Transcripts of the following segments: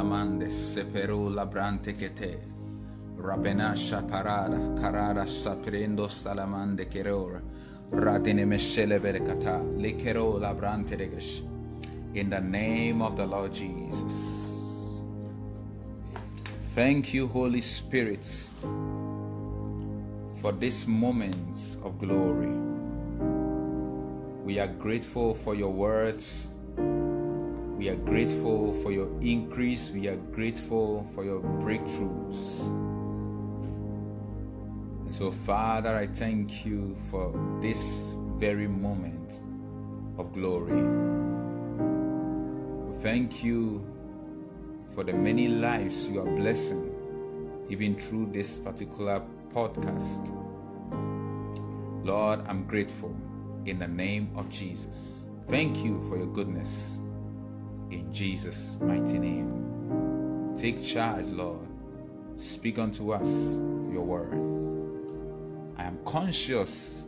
Amande seperu labrante saprendo salamande meshele berekata likero labrante regesh. In the name of the Lord Jesus. Thank you, Holy Spirit, for this moments of glory. We are grateful for your words. We are grateful for your increase. We are grateful for your breakthroughs. And so, Father, I thank you for this very moment of glory. We thank you for the many lives you are blessing, even through this particular podcast. Lord, I'm grateful in the name of Jesus. Thank you for your goodness in Jesus' mighty name. Take charge, Lord. Speak unto us your word. I am conscious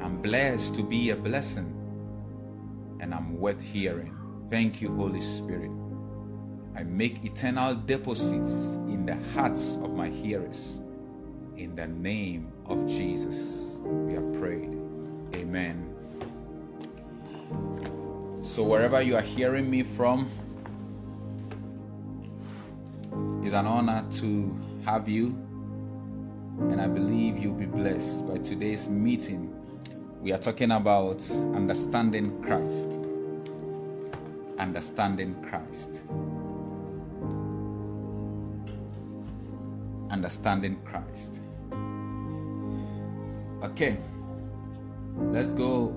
I'm blessed to be a blessing and I'm worth hearing. Thank you, Holy Spirit. I make eternal deposits in the hearts of my hearers. In the name of Jesus, we have prayed. Amen. So, wherever you are hearing me from, it's an honor to have you, and I believe you'll be blessed by today's meeting. We are talking about understanding Christ. Understanding Christ. Understanding Christ. Okay, let's go.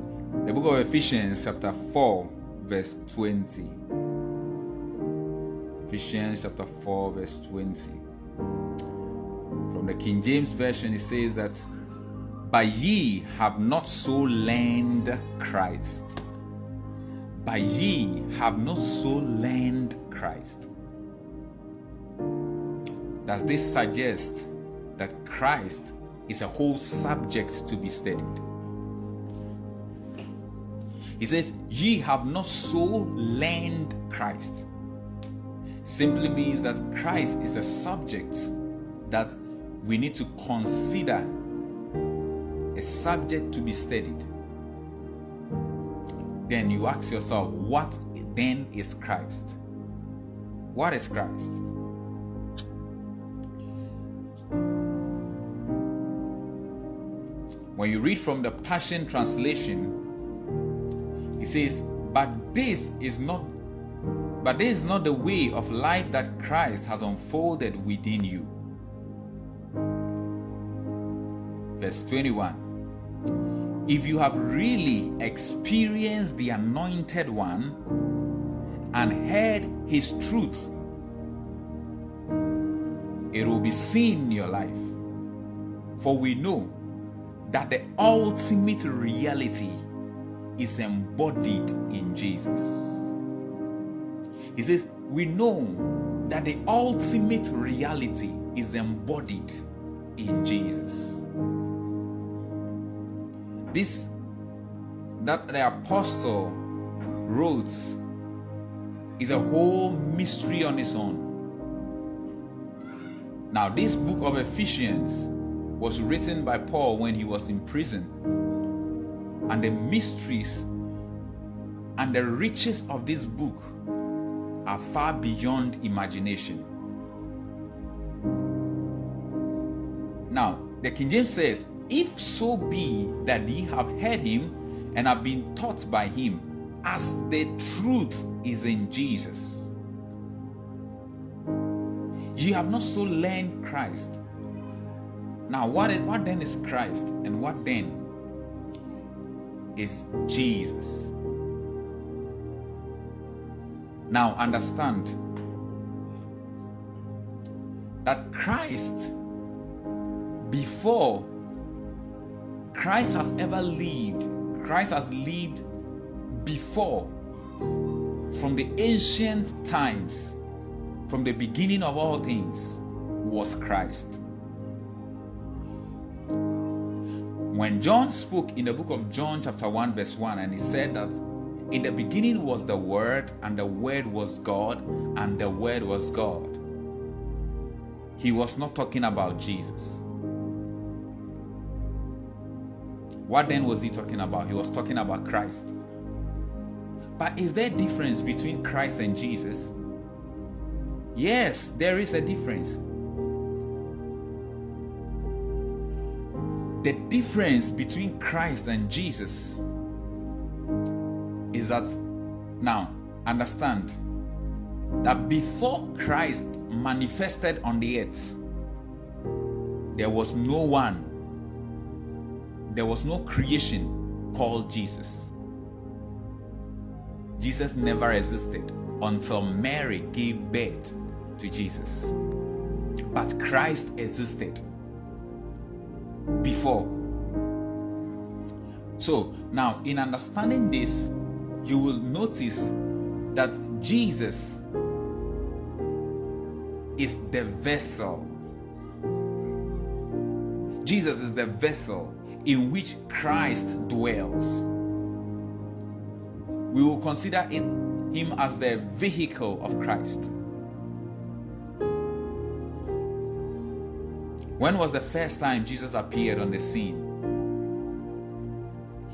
The book of Ephesians, chapter 4, verse 20. Ephesians chapter 4, verse 20. From the King James Version, it says that, But ye have not so learned Christ. But ye have not so learned Christ. Does this suggest that Christ is a whole subject to be studied? He says, Ye have not so learned Christ. Simply means that Christ is a subject that we need to consider a subject to be studied. Then you ask yourself, what then is Christ? What is Christ? When you read from the Passion Translation, he says, But this is not but this is not the way of life that Christ has unfolded within you. Verse 21 If you have really experienced the Anointed One and heard His truth, it will be seen in your life. For we know that the ultimate reality is embodied in Jesus. He says, We know that the ultimate reality is embodied in Jesus. This that the apostle wrote is a whole mystery on its own. Now, this book of Ephesians was written by Paul when he was in prison, and the mysteries and the riches of this book are far beyond imagination. Now, the King James says, If so be that ye have heard him and have been taught by him, as the truth is in Jesus. Ye have not so learned Christ. Now, what, is, what then is Christ? And what then is Jesus? Now understand that Christ, before Christ has ever lived, Christ has lived before from the ancient times, from the beginning of all things, was Christ. When John spoke in the book of John, chapter 1, verse 1, and he said that In the beginning was the Word, and the Word was God, and the Word was God. He was not talking about Jesus. What then was he talking about? He was talking about Christ. But is there a difference between Christ and Jesus? Yes, there is a difference. The difference between Christ and Jesus is that now understand that before Christ manifested on the earth, there was no one, there was no creation called Jesus. Jesus never existed until Mary gave birth to Jesus. But Christ existed before. So, now in understanding this, you will notice that Jesus is the vessel. Jesus is the vessel in which Christ dwells. We will consider it, him as the vehicle of Christ. When was the first time Jesus appeared on the scene?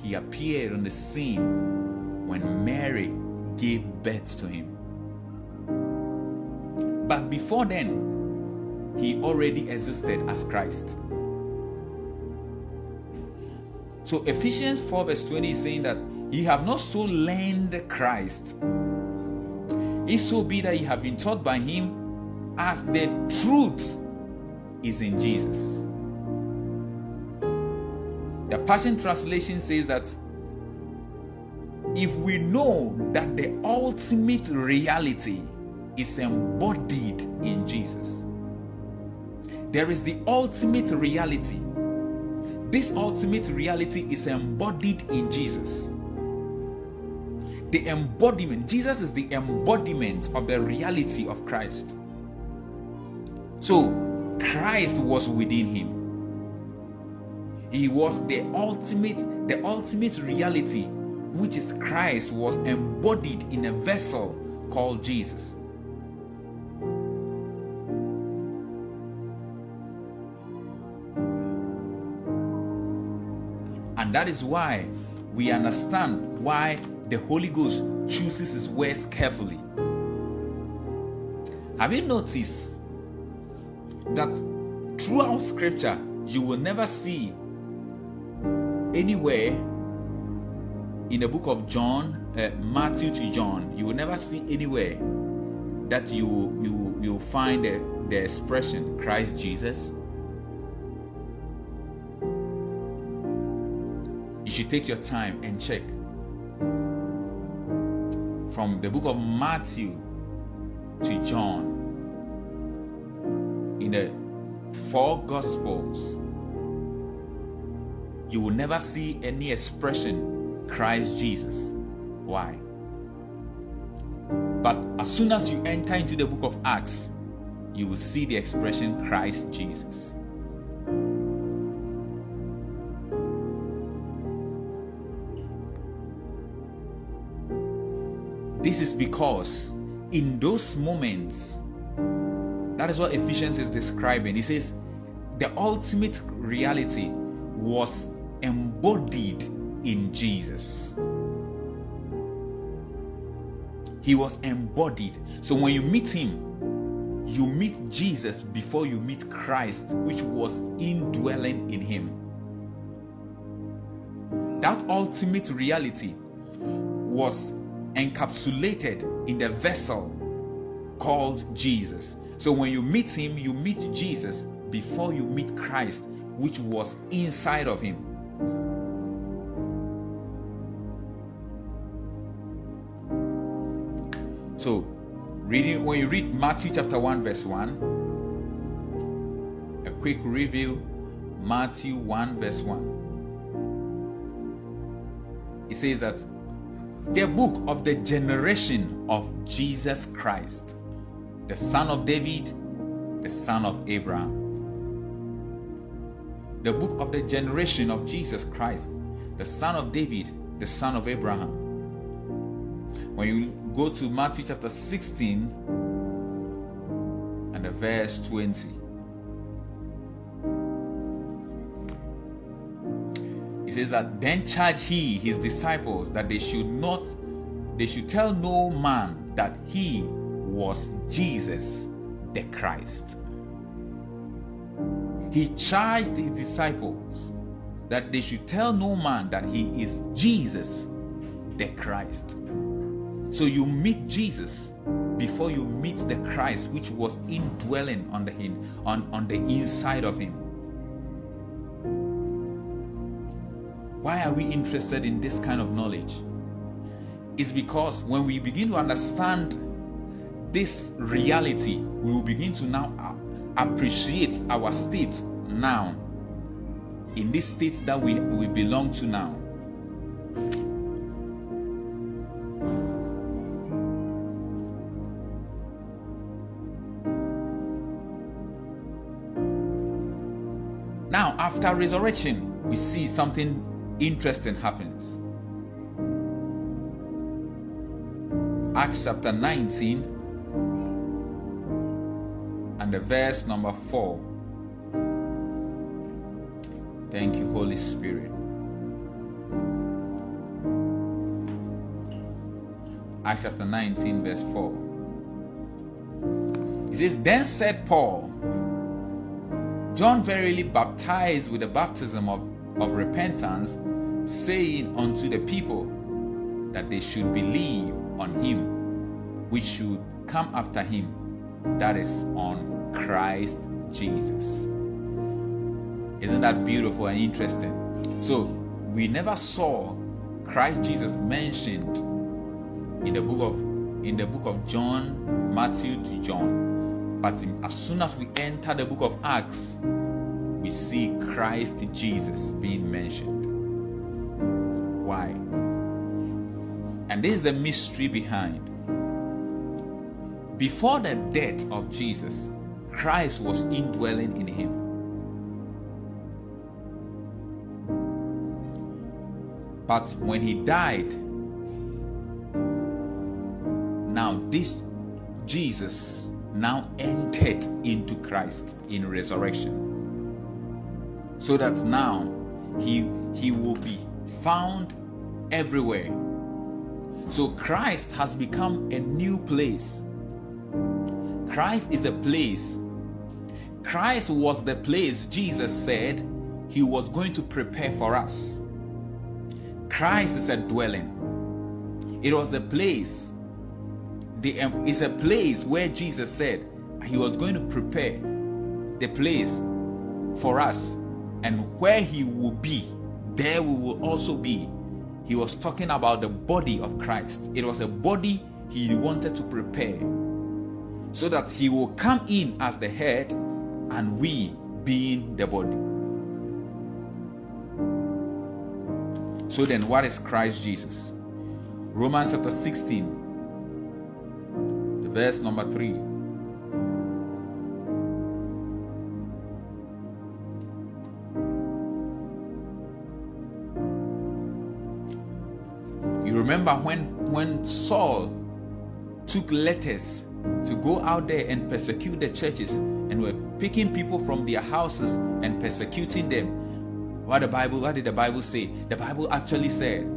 He appeared on the scene when Mary gave birth to him. But before then, he already existed as Christ. So Ephesians 4 verse 20 is saying that ye have not so learned Christ. If so be that ye have been taught by him as the truth is in Jesus. The Passion Translation says that if we know that the ultimate reality is embodied in Jesus, there is the ultimate reality. This ultimate reality is embodied in Jesus. The embodiment, Jesus is the embodiment of the reality of Christ. So, Christ was within him. He was the ultimate, the ultimate reality, which is Christ, was embodied in a vessel called Jesus. And that is why we understand why the Holy Ghost chooses his words carefully. Have you noticed that throughout scripture you will never see anywhere in the book of John, uh, Matthew to John, you will never see anywhere that you you you find the, the expression Christ Jesus. You should take your time and check from the book of Matthew to John in the four gospels you will never see any expression Christ Jesus. Why? But as soon as you enter into the book of Acts, you will see the expression Christ Jesus. This is because in those moments, that is what Ephesians is describing. He says, the ultimate reality was embodied in Jesus. He was embodied. So when you meet him, you meet Jesus before you meet Christ, which was indwelling in him. That ultimate reality was encapsulated in the vessel called Jesus. So when you meet him, you meet Jesus before you meet Christ, which was inside of him. So, reading when you read Matthew chapter 1, verse 1, a quick review Matthew 1, verse 1. It says that the book of the generation of Jesus Christ, the son of David, the son of Abraham. The book of the generation of Jesus Christ, the son of David, the son of Abraham. When you go to Matthew chapter 16 and the verse 20. He says that then charged he his disciples that they should not they should tell no man that he was Jesus the Christ. He charged his disciples that they should tell no man that he is Jesus the Christ. So you meet Jesus before you meet the Christ which was indwelling on the on, on the inside of him. Why are we interested in this kind of knowledge? It's because when we begin to understand this reality, we will begin to now appreciate our state now in this state that we, we belong to now. Now, after resurrection, we see something interesting happens. Acts chapter 19 and the verse number 4. Thank you, Holy Spirit. Acts chapter 19, verse 4. It says, Then said Paul, John verily baptized with the baptism of, of repentance, saying unto the people that they should believe on him which should come after him, that is, on Christ Jesus. Isn't that beautiful and interesting? So, we never saw Christ Jesus mentioned in the book of in the book of John, Matthew to John. But as soon as we enter the book of Acts, we see Christ Jesus being mentioned. Why? And this is the mystery behind. Before the death of Jesus, Christ was indwelling in him. But when he died, now this Jesus now entered into Christ in resurrection. So that now he he will be found everywhere. So Christ has become a new place. Christ is a place. Christ was the place Jesus said he was going to prepare for us. Christ is a dwelling. It was the place. The um, is a place where Jesus said he was going to prepare the place for us, and where he will be, there we will also be. He was talking about the body of Christ. It was a body he wanted to prepare so that he will come in as the head and we being the body. So then, what is Christ Jesus? Romans chapter 16, the verse number 3. You remember when when Saul took letters to go out there and persecute the churches and were picking people from their houses and persecuting them what the Bible, what did the Bible say? The Bible actually said,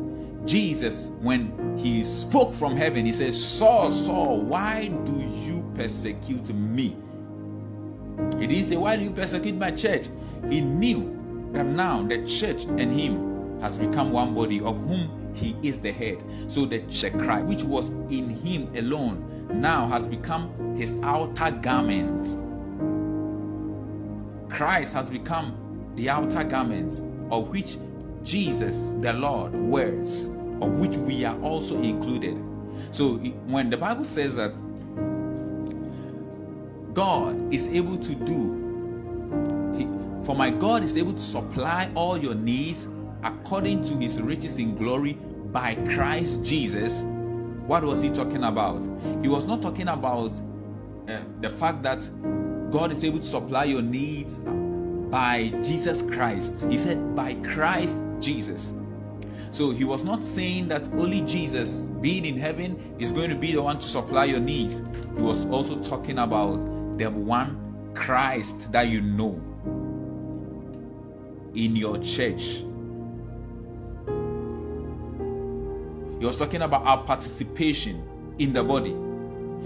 Jesus, when he spoke from heaven, he said, Saul, Saul, why do you persecute me? He didn't say, Why do you persecute my church? He knew that now the church and him has become one body of whom he is the head. So the church, which was in him alone, now has become his outer garment. Christ has become the outer garments of which Jesus the Lord wears, of which we are also included. So when the Bible says that God is able to do, for my God is able to supply all your needs according to his riches in glory by Christ Jesus. What was he talking about? He was not talking about uh, the fact that God is able to supply your needs by Jesus Christ. He said, by Christ Jesus. So he was not saying that only Jesus, being in heaven, is going to be the one to supply your needs. He was also talking about the one Christ that you know in your church. He was talking about our participation in the body.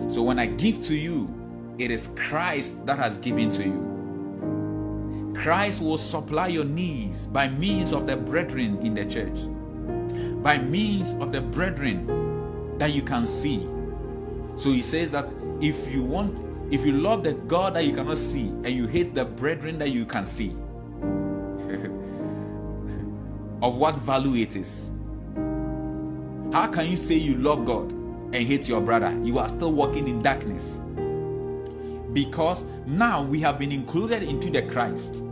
So when I give to you, it is Christ that has given to you. Christ will supply your needs by means of the brethren in the church, by means of the brethren that you can see. So he says that if you want, if you love the God that you cannot see and you hate the brethren that you can see, of what value it is. How can you say you love God and hate your brother? You are still walking in darkness because now we have been included into the Christ.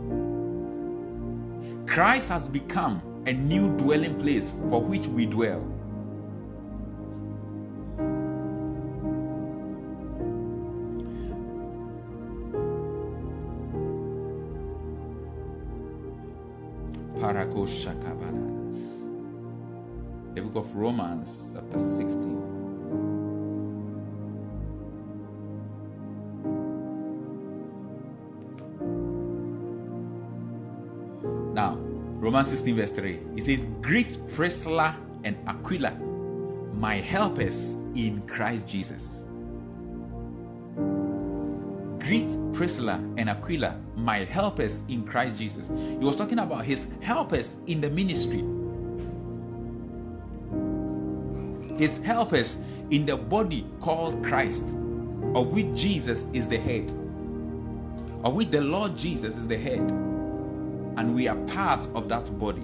Christ has become a new dwelling place for which we dwell. The book of Romans, chapter 16. Now, Romans 16, verse 3. It says, Greet Priscilla and Aquila, my helpers in Christ Jesus. Greet Priscilla and Aquila, my helpers in Christ Jesus. He was talking about his helpers in the ministry. His helpers in the body called Christ, of which Jesus is the head, of which the Lord Jesus is the head and we are part of that body.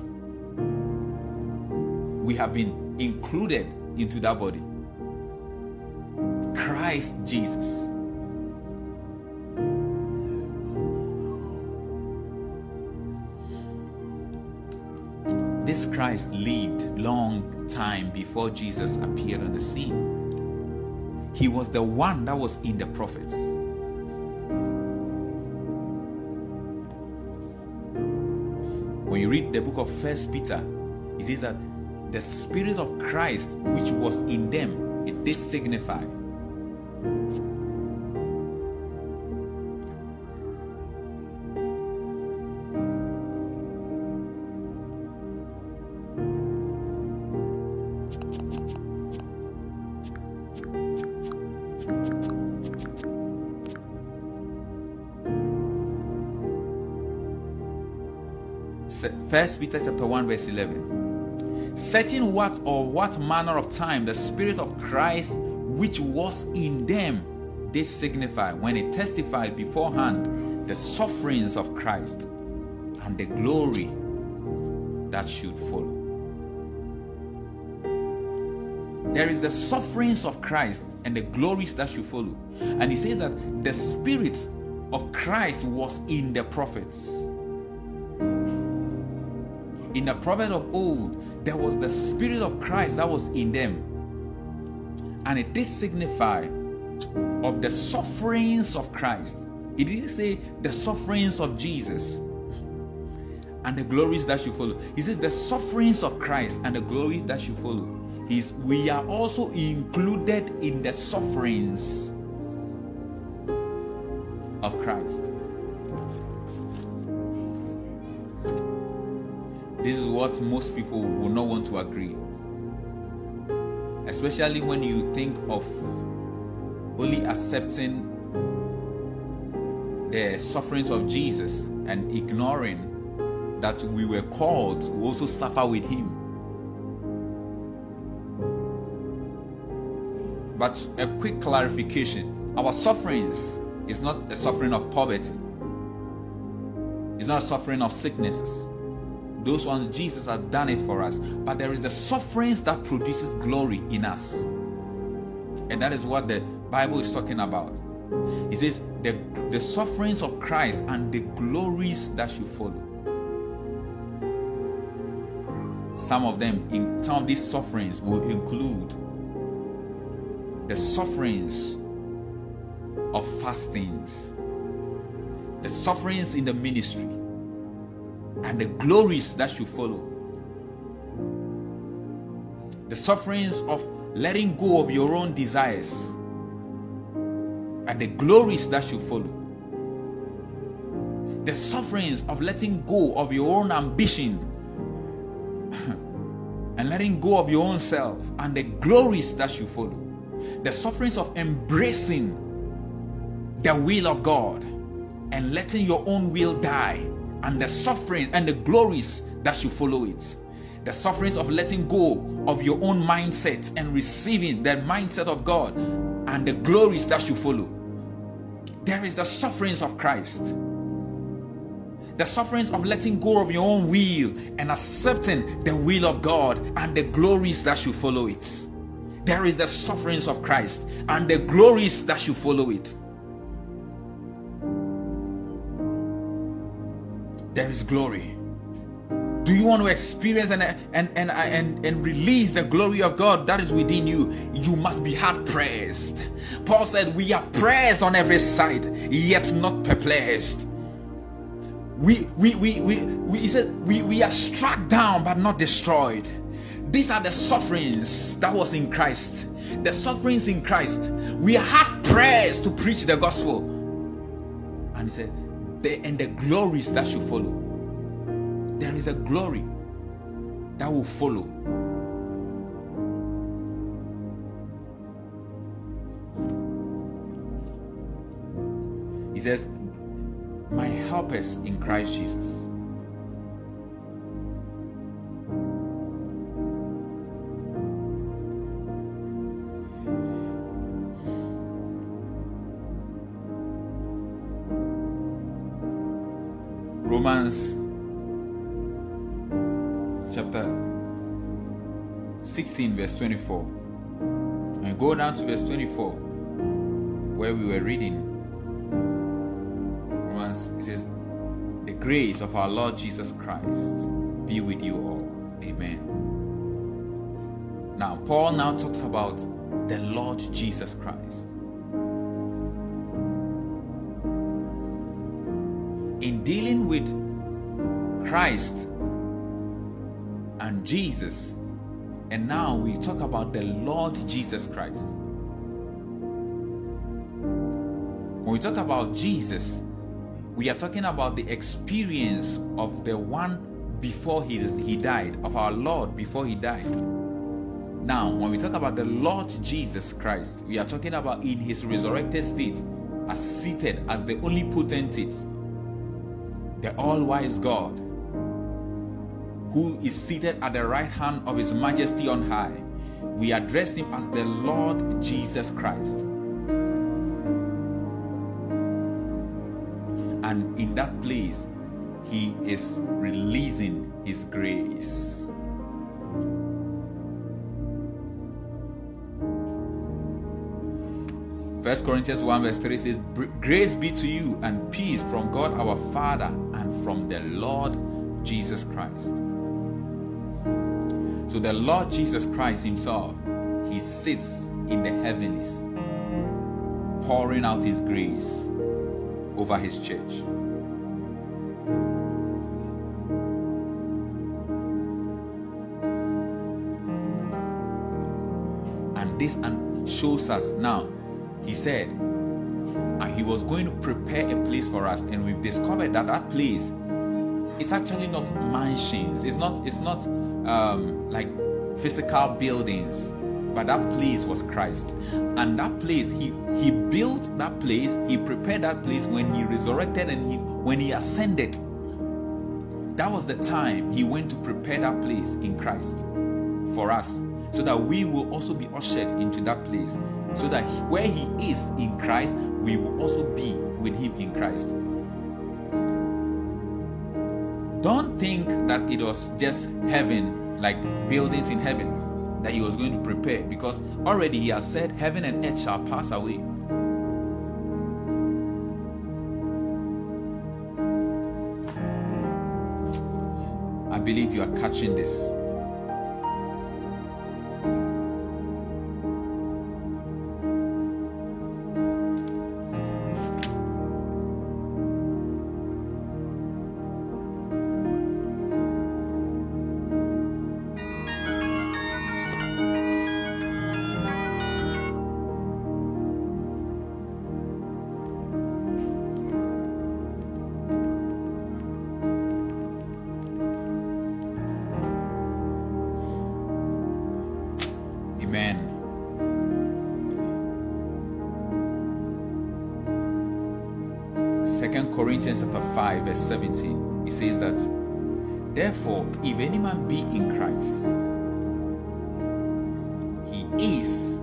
We have been included into that body. Christ Jesus. Christ lived long time before Jesus appeared on the scene. He was the one that was in the prophets. When you read the book of First Peter, it says that the spirit of Christ which was in them, it did signify. First Peter chapter 1, verse 11. Searching what or what manner of time the Spirit of Christ which was in them did signify when it testified beforehand the sufferings of Christ and the glory that should follow. There is the sufferings of Christ and the glories that should follow. And he says that the Spirit of Christ was in the prophets in the prophet of old, there was the Spirit of Christ that was in them. And it did signify of the sufferings of Christ. It didn't say the sufferings of Jesus and the glories that should follow. He says the sufferings of Christ and the glory that should follow. He's, we are also included in the sufferings of Christ. What most people will not want to agree. Especially when you think of only accepting the sufferings of Jesus and ignoring that we were called to also suffer with him. But a quick clarification our sufferings is not a suffering of poverty, it's not a suffering of sicknesses those ones, Jesus has done it for us. But there is the sufferings that produces glory in us. And that is what the Bible is talking about. He says the, the sufferings of Christ and the glories that should follow. Some of them, in some of these sufferings, will include the sufferings of fastings, the sufferings in the ministry, and the glories that should follow. the sufferings of letting go of your own desires, and the glories that you follow. The sufferings of letting go of your own ambition and letting go of your own self and the glories that you follow. The sufferings of embracing the will of God and letting your own will die and the suffering and the glories that should follow it. The sufferings of letting go of your own mindset and receiving the mindset of God and the glories that should follow. There is the sufferings of Christ. The sufferings of letting go of your own will and accepting the will of God and the glories that should follow it. There is the sufferings of Christ and the glories that should follow it. There is glory. Do you want to experience and, and, and, and, and release the glory of God that is within you? You must be hard pressed. Paul said, We are pressed on every side, yet not perplexed. We, we, we, we, we, he said, we, we are struck down but not destroyed. These are the sufferings that was in Christ. The sufferings in Christ. We are hard pressed to preach the gospel. And he said, the, and the glories that should follow there is a glory that will follow. He says, My helpers in Christ Jesus. Verse 24. And go down to verse 24, where we were reading. Romans, it says, The grace of our Lord Jesus Christ be with you all. Amen. Now, Paul now talks about the Lord Jesus Christ. In dealing with Christ and Jesus. And now we talk about the Lord Jesus Christ. When we talk about Jesus, we are talking about the experience of the one before he, he died, of our Lord before he died. Now, when we talk about the Lord Jesus Christ, we are talking about in his resurrected state, as seated as the only potentate, the all wise God, who is seated at the right hand of his majesty on high. We address him as the Lord Jesus Christ. And in that place, he is releasing his grace. First Corinthians 1 verse 3 says, Grace be to you and peace from God our Father and from the Lord Jesus Christ. So the Lord Jesus Christ Himself, He sits in the heavens, pouring out His grace over His church. And this shows us now, He said, and He was going to prepare a place for us, and we've discovered that that place is actually not mansions. It's not. It's not um, like physical buildings, but that place was Christ. And that place, he he built that place, he prepared that place when he resurrected and he when he ascended. That was the time he went to prepare that place in Christ for us, so that we will also be ushered into that place. So that where he is in Christ, we will also be with him in Christ. Don't think that it was just heaven, like buildings in heaven, that he was going to prepare, because already he has said, Heaven and earth shall pass away. I believe you are catching this. Verse 17, it says that therefore, if any man be in Christ, he is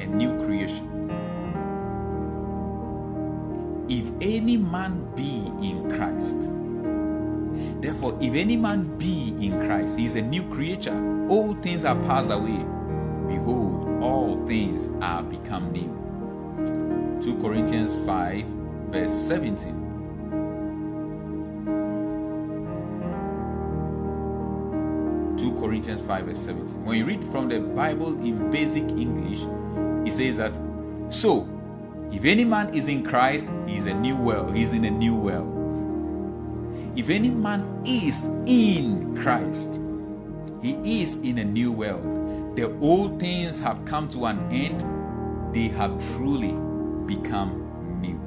a new creation. If any man be in Christ, therefore, if any man be in Christ, he is a new creature. All things are passed away. Behold, all things are become new. 2 Corinthians 5, verse 17. Corinthians 5 verse 17. When you read from the Bible in basic English, it says that so if any man is in Christ, he is a new world. He is in a new world. If any man is in Christ, he is in a new world. The old things have come to an end, they have truly become new.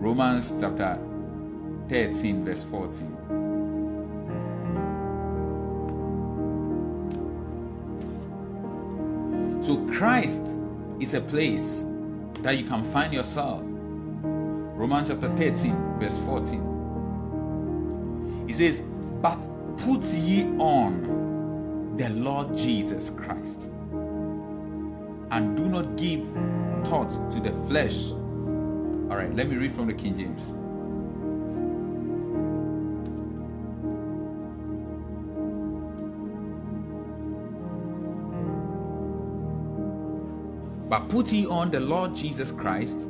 Romans chapter 13, verse 14. So, Christ is a place that you can find yourself. Romans chapter 13, verse 14. He says, But put ye on the Lord Jesus Christ, and do not give thoughts to the flesh. All right, let me read from the King James. But put ye on the Lord Jesus Christ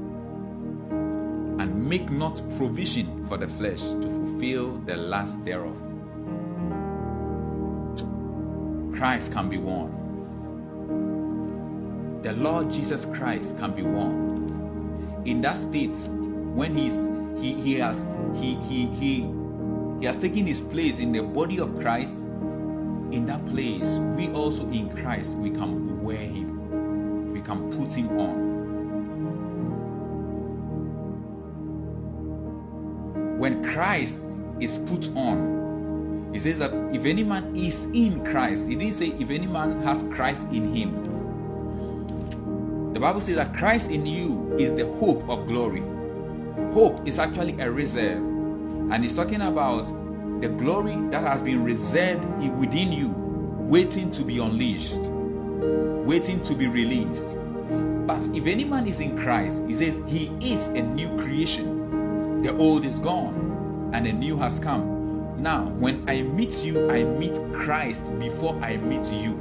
and make not provision for the flesh to fulfill the lust thereof. Christ can be won. The Lord Jesus Christ can be won. In that state, when he's he he has he he he he has taken his place in the body of Christ, in that place, we also in Christ we can wear him can put him on. When Christ is put on, he says that if any man is in Christ, he didn't say if any man has Christ in him. The Bible says that Christ in you is the hope of glory. Hope is actually a reserve, and he's talking about the glory that has been reserved within you, waiting to be unleashed waiting to be released. But if any man is in Christ, he says he is a new creation. The old is gone and a new has come. Now, when I meet you, I meet Christ before I meet you.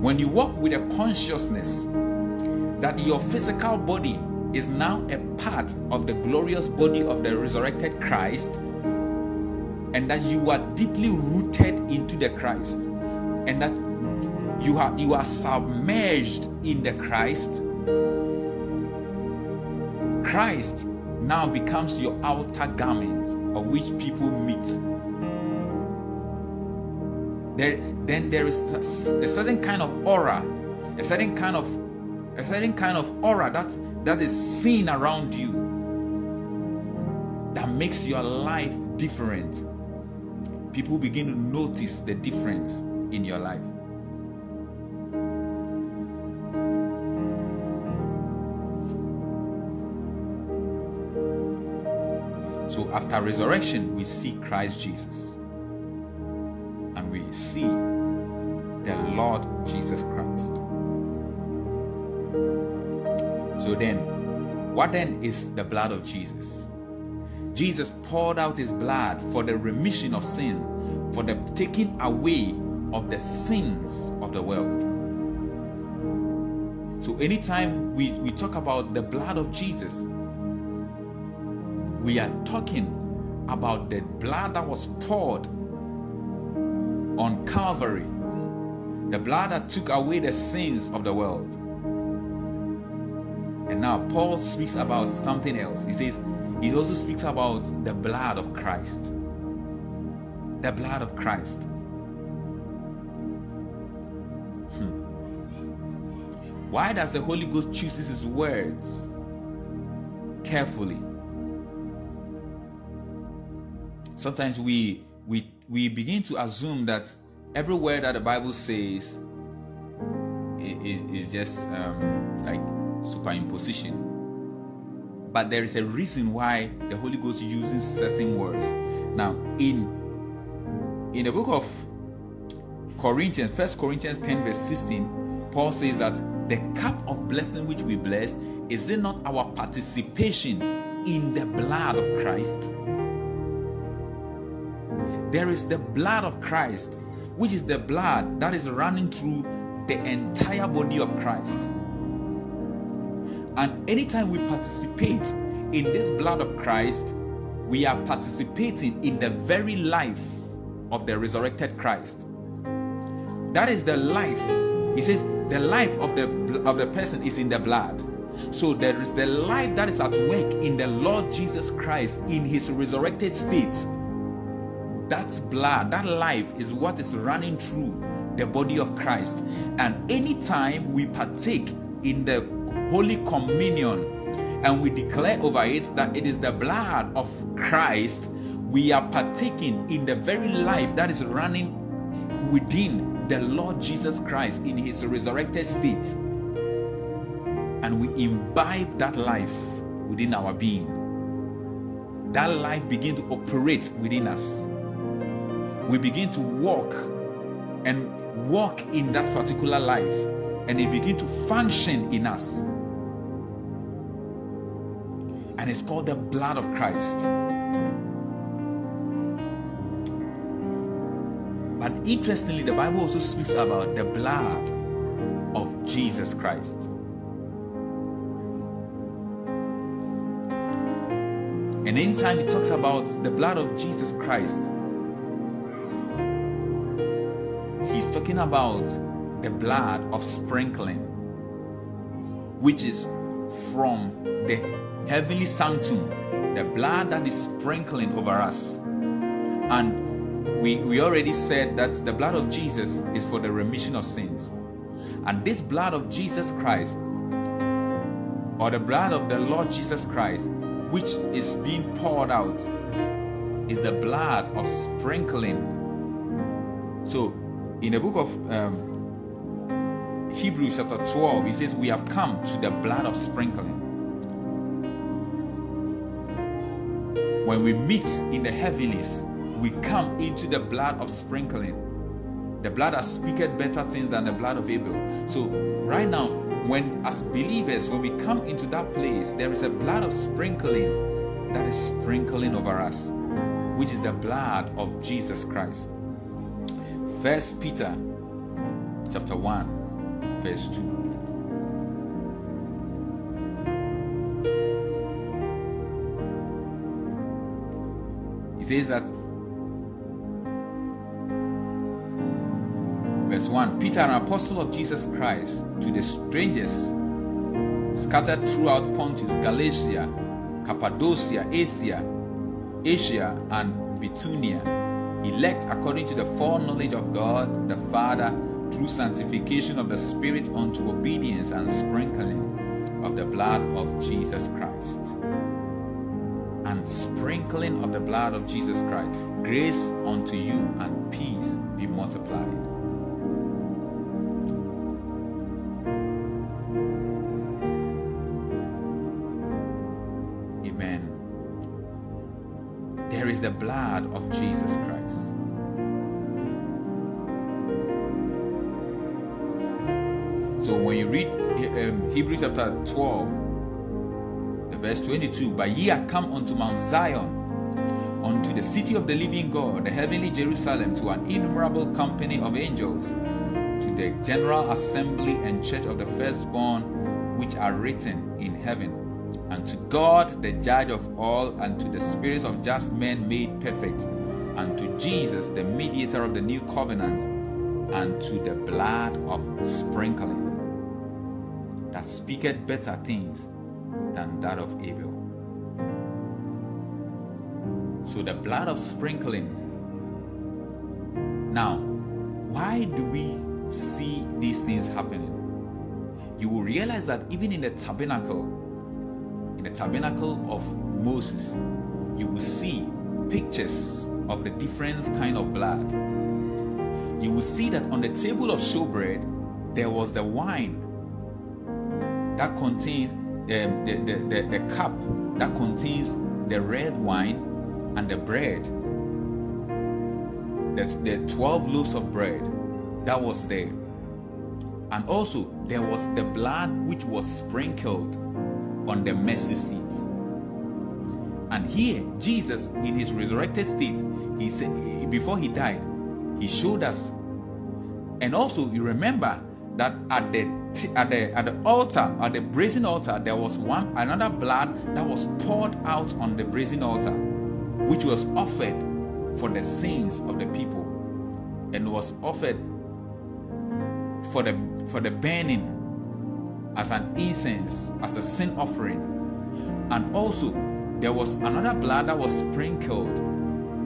When you walk with a consciousness that your physical body is now a part of the glorious body of the resurrected Christ, and that you are deeply rooted into the Christ, and that you are you are submerged in the Christ. Christ now becomes your outer garment of which people meet. There, then there is a certain kind of aura, a certain kind of a certain kind of aura that that is seen around you that makes your life different. People begin to notice the difference in your life. After resurrection, we see Christ Jesus. And we see the Lord Jesus Christ. So then, what then is the blood of Jesus? Jesus poured out his blood for the remission of sin, for the taking away of the sins of the world. So anytime we, we talk about the blood of Jesus, we are talking about the blood that was poured on Calvary, the blood that took away the sins of the world. And now Paul speaks about something else. He says, he also speaks about the blood of Christ. The blood of Christ. Hmm. Why does the Holy Ghost choose his words carefully? Sometimes we we we begin to assume that every word that the Bible says is, is just um, like superimposition. but there is a reason why the Holy Ghost uses certain words. Now, in in the book of Corinthians, First Corinthians 10, verse 16, Paul says that the cup of blessing which we bless is it not our participation in the blood of Christ? There is the blood of Christ, which is the blood that is running through the entire body of Christ. And anytime we participate in this blood of Christ, we are participating in the very life of the resurrected Christ. That is the life. He says the life of the of the person is in the blood. So there is the life that is at work in the Lord Jesus Christ in his resurrected state. That blood, that life is what is running through the body of Christ. And anytime we partake in the Holy Communion and we declare over it that it is the blood of Christ, we are partaking in the very life that is running within the Lord Jesus Christ in his resurrected state. And we imbibe that life within our being. That life begin to operate within us. We begin to walk and walk in that particular life and it begin to function in us and it's called the blood of Christ. But interestingly, the Bible also speaks about the blood of Jesus Christ. And anytime it talks about the blood of Jesus Christ, talking about the blood of sprinkling, which is from the heavenly sanctum, the blood that is sprinkling over us. And we, we already said that the blood of Jesus is for the remission of sins. And this blood of Jesus Christ, or the blood of the Lord Jesus Christ, which is being poured out, is the blood of sprinkling. So, in the book of um, Hebrews, chapter 12, he says, We have come to the blood of sprinkling. When we meet in the heavenlies, we come into the blood of sprinkling. The blood that speaketh better things than the blood of Abel. So, right now, when as believers, when we come into that place, there is a blood of sprinkling that is sprinkling over us, which is the blood of Jesus Christ. First Peter chapter 1, verse 2. says that verse 1 Peter, an apostle of Jesus Christ, to the strangers scattered throughout Pontus, Galatia, Cappadocia, Asia, Asia, and Bithynia, elect according to the foreknowledge of God the Father through sanctification of the Spirit unto obedience and sprinkling of the blood of Jesus Christ and sprinkling of the blood of Jesus Christ. Grace unto you and peace be multiplied. Is the blood of Jesus Christ. So when you read um, Hebrews chapter 12, the verse 22 But ye are come unto Mount Zion, unto the city of the living God, the heavenly Jerusalem, to an innumerable company of angels, to the general assembly and church of the firstborn which are written in heaven, and to God, the judge of all, and to the spirits of just men made perfect, and to Jesus, the mediator of the new covenant, and to the blood of sprinkling that speaketh better things than that of Abel. So the blood of sprinkling. Now, why do we see these things happening? You will realize that even in the tabernacle, the tabernacle of Moses, you will see pictures of the different kind of blood. You will see that on the table of showbread, there was the wine that contains um, the, the, the, the cup that contains the red wine and the bread. There's the 12 loaves of bread that was there. And also, there was the blood which was sprinkled on the mercy seat. And here, Jesus, in his resurrected state, he said, before he died, he showed us. And also, you remember that at the at the at the altar, at the brazen altar, there was one another blood that was poured out on the brazen altar, which was offered for the sins of the people, and was offered for the for the burning as an incense, as a sin offering. And also there was another blood that was sprinkled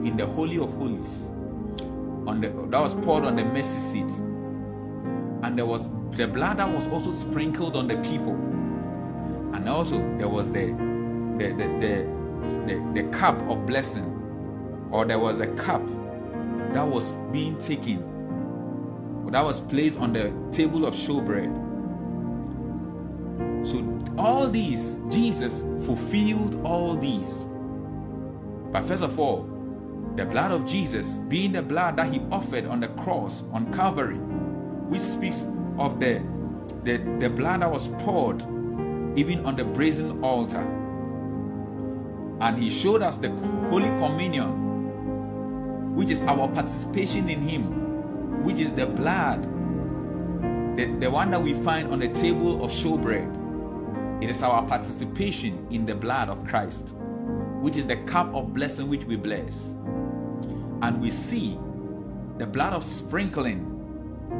in the Holy of Holies. On the that was poured on the mercy seat. And there was the blood that was also sprinkled on the people. And also there was the the the, the, the, the cup of blessing. Or there was a cup that was being taken that was placed on the table of showbread. So, all these, Jesus fulfilled all these. But first of all, the blood of Jesus being the blood that he offered on the cross on Calvary, which speaks of the, the, the blood that was poured even on the brazen altar. And he showed us the Holy Communion, which is our participation in him which is the blood, the, the one that we find on the table of showbread. It is our participation in the blood of Christ, which is the cup of blessing which we bless. And we see the blood of sprinkling,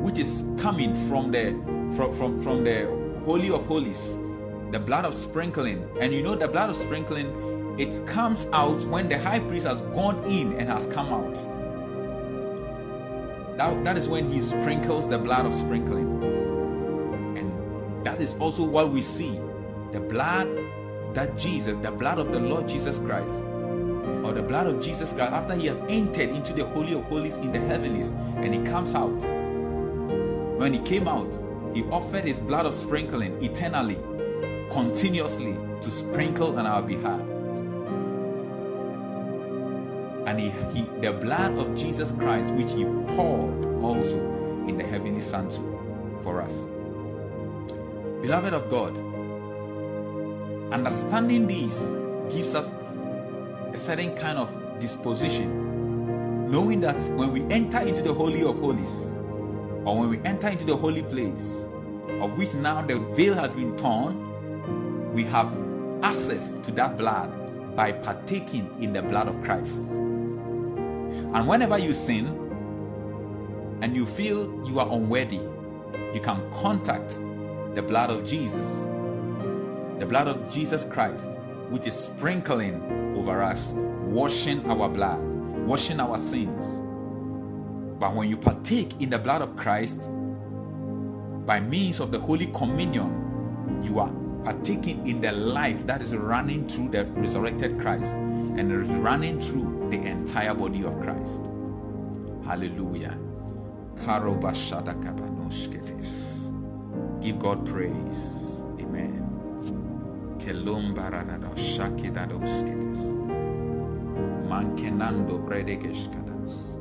which is coming from the from, from, from the Holy of Holies, the blood of sprinkling. And you know the blood of sprinkling, it comes out when the high priest has gone in and has come out. That, that is when he sprinkles the blood of sprinkling. And that is also what we see the blood that Jesus, the blood of the Lord Jesus Christ, or the blood of Jesus Christ, after he has entered into the Holy of Holies in the heavens and he comes out. When he came out, he offered his blood of sprinkling eternally, continuously to sprinkle on our behalf and he, he, the blood of Jesus Christ, which he poured also in the heavenly sanctuary for us. Beloved of God, understanding this gives us a certain kind of disposition, knowing that when we enter into the Holy of Holies, or when we enter into the holy place, of which now the veil has been torn, we have access to that blood by partaking in the blood of Christ. And whenever you sin and you feel you are unworthy, you can contact the blood of Jesus, the blood of Jesus Christ, which is sprinkling over us, washing our blood, washing our sins. But when you partake in the blood of Christ, by means of the Holy Communion, you are partaking in the life that is running through the resurrected Christ and is running through the entire body of Christ. Hallelujah. Give God praise. che l'ombra da shaki da doskides. Mankenando brede geshkadas.